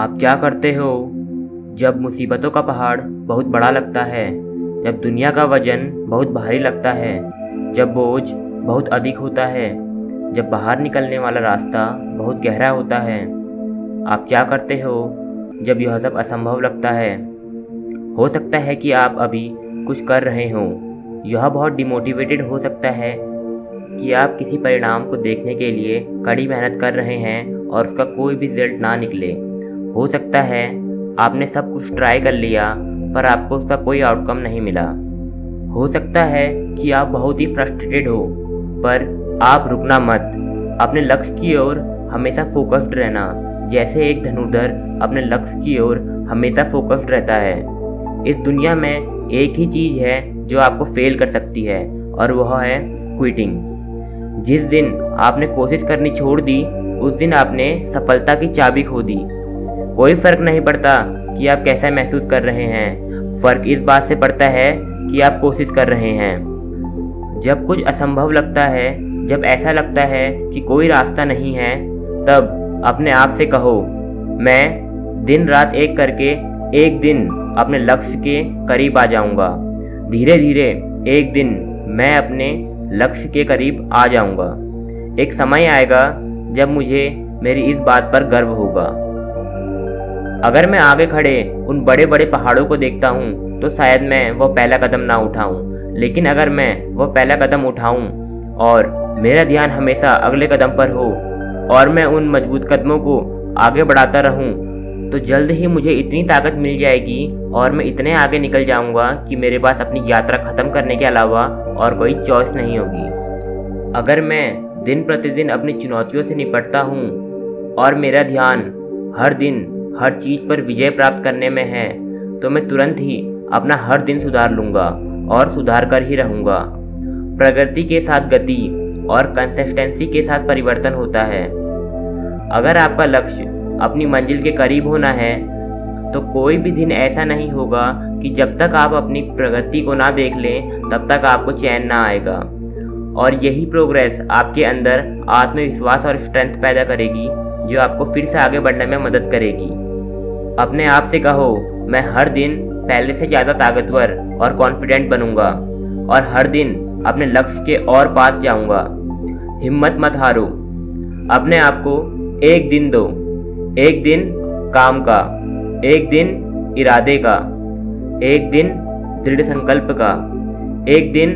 आप क्या करते हो? जब मुसीबतों का पहाड़ बहुत बड़ा लगता है, जब दुनिया का वज़न बहुत भारी लगता है, जब बोझ बहुत अधिक होता है, जब बाहर निकलने वाला रास्ता बहुत गहरा होता है, आप क्या करते हो? जब यह सब असंभव लगता है। हो सकता है कि आप अभी कुछ कर रहे हो। यह बहुत डिमोटिवेटेड हो सकता है कि आप किसी परिणाम को देखने के लिए कड़ी मेहनत कर रहे हैं और उसका कोई भी रिज़ल्ट ना निकले। हो सकता है आपने सब कुछ ट्राई कर लिया, पर आपको उसका कोई आउटकम नहीं मिला। हो सकता है कि आप बहुत ही फ्रस्ट्रेटेड हो, पर आप रुकना मत। अपने लक्ष्य की ओर हमेशा फोकस्ड रहना। जैसे एक धनुर्धर अपने लक्ष्य की ओर हमेशा फोकस्ड रहता है। इस दुनिया में एक ही चीज़ है जो आपको फेल कर सकती है, और वह है क्विटिंग जिस दिन आपने कोशिश करनी छोड़ दी, उस दिन आपने सफलता की चाबी खो दी। कोई फ़र्क नहीं पड़ता कि आप कैसा महसूस कर रहे हैं। फ़र्क इस बात से पड़ता है कि आप कोशिश कर रहे हैं। जब कुछ असंभव लगता है, जब ऐसा लगता है कि कोई रास्ता नहीं है, तब अपने आप से कहो, मैं दिन रात एक करके, एक दिन अपने लक्ष्य के करीब आ जाऊँगा। धीरे धीरे एक दिन मैं अपने लक्ष्य के करीब आ जाऊँगा। एक समय आएगा जब मुझे मेरी इस बात पर गर्व होगा। अगर मैं आगे खड़े उन बड़े बड़े पहाड़ों को देखता हूँ तो शायद मैं वह पहला कदम ना उठाऊँ। लेकिन अगर मैं वह पहला कदम उठाऊँ और मेरा ध्यान हमेशा अगले कदम पर हो और मैं उन मज़बूत कदमों को आगे बढ़ाता रहूँ तो जल्द ही मुझे इतनी ताकत मिल जाएगी और मैं इतने आगे निकल जाऊँगा कि मेरे पास अपनी यात्रा ख़त्म करने के अलावा और कोई चॉइस नहीं होगी। अगर मैं दिन प्रतिदिन अपनी चुनौतियों से निपटता हूँ और मेरा ध्यान हर दिन हर चीज़ पर विजय प्राप्त करने में है तो मैं तुरंत ही अपना हर दिन सुधार लूँगा और सुधार कर ही रहूँगा। प्रगति के साथ गति और कंसिस्टेंसी के साथ परिवर्तन होता है। अगर आपका लक्ष्य अपनी मंजिल के करीब होना है तो कोई भी दिन ऐसा नहीं होगा कि जब तक आप अपनी प्रगति को ना देख लें, तब तक आपको चैन ना आएगा। और यही प्रोग्रेस आपके अंदर आत्मविश्वास और स्ट्रेंथ पैदा करेगी। जो आपको फिर से आगे बढ़ने में मदद करेगी। अपने आप से कहो, मैं हर दिन पहले से ज़्यादा ताकतवर और कॉन्फिडेंट बनूँगा और हर दिन अपने लक्ष्य के और पास जाऊँगा। हिम्मत मत हारो। अपने आप को एक दिन दो। एक दिन काम का, एक दिन इरादे का, एक दिन दृढ़ संकल्प का, एक दिन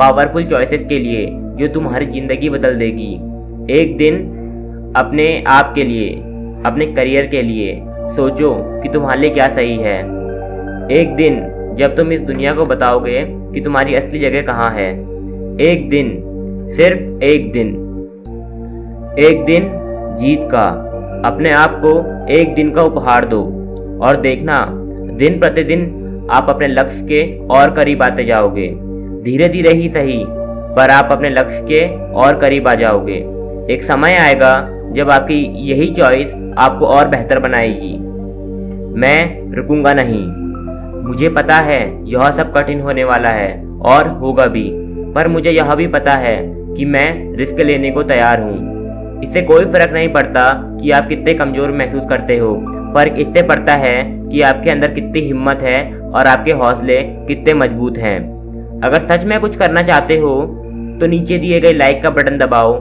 पावरफुल चॉइसेस के लिए जो तुम्हारी ज़िंदगी बदल देगी। एक दिन अपने आप के लिए, अपने करियर के लिए सोचो कि तुम्हारे लिए क्या सही है। एक दिन जब तुम इस दुनिया को बताओगे कि तुम्हारी असली जगह कहाँ है, एक दिन, सिर्फ़ एक दिन एक दिन जीत का, अपने आप को एक दिन का उपहार दो और देखना, दिन प्रतिदिन आप अपने लक्ष्य के और करीब आते जाओगे। धीरे धीरे ही सही, पर आप अपने लक्ष्य के और करीब आ जाओगे। एक समय आएगा जब आपकी यही चॉइस आपको और बेहतर बनाएगी। मैं रुकूँगा नहीं। मुझे पता है यह सब कठिन होने वाला है और होगा भी, पर मुझे यह भी पता है कि मैं रिस्क लेने को तैयार हूँ। इससे कोई फ़र्क नहीं पड़ता कि आप कितने कमज़ोर महसूस करते हो। फ़र्क इससे पड़ता है कि आपके अंदर कितनी हिम्मत है और आपके हौसले कितने मज़बूत हैं। अगर सच में कुछ करना चाहते हो तो नीचे दिए गए लाइक का बटन दबाओ।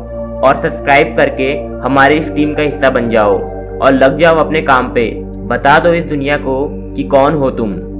और सब्सक्राइब करके हमारी इस टीम का हिस्सा बन जाओ। और लग जाओ अपने काम पे। बता दो इस दुनिया को कि कौन हो तुम।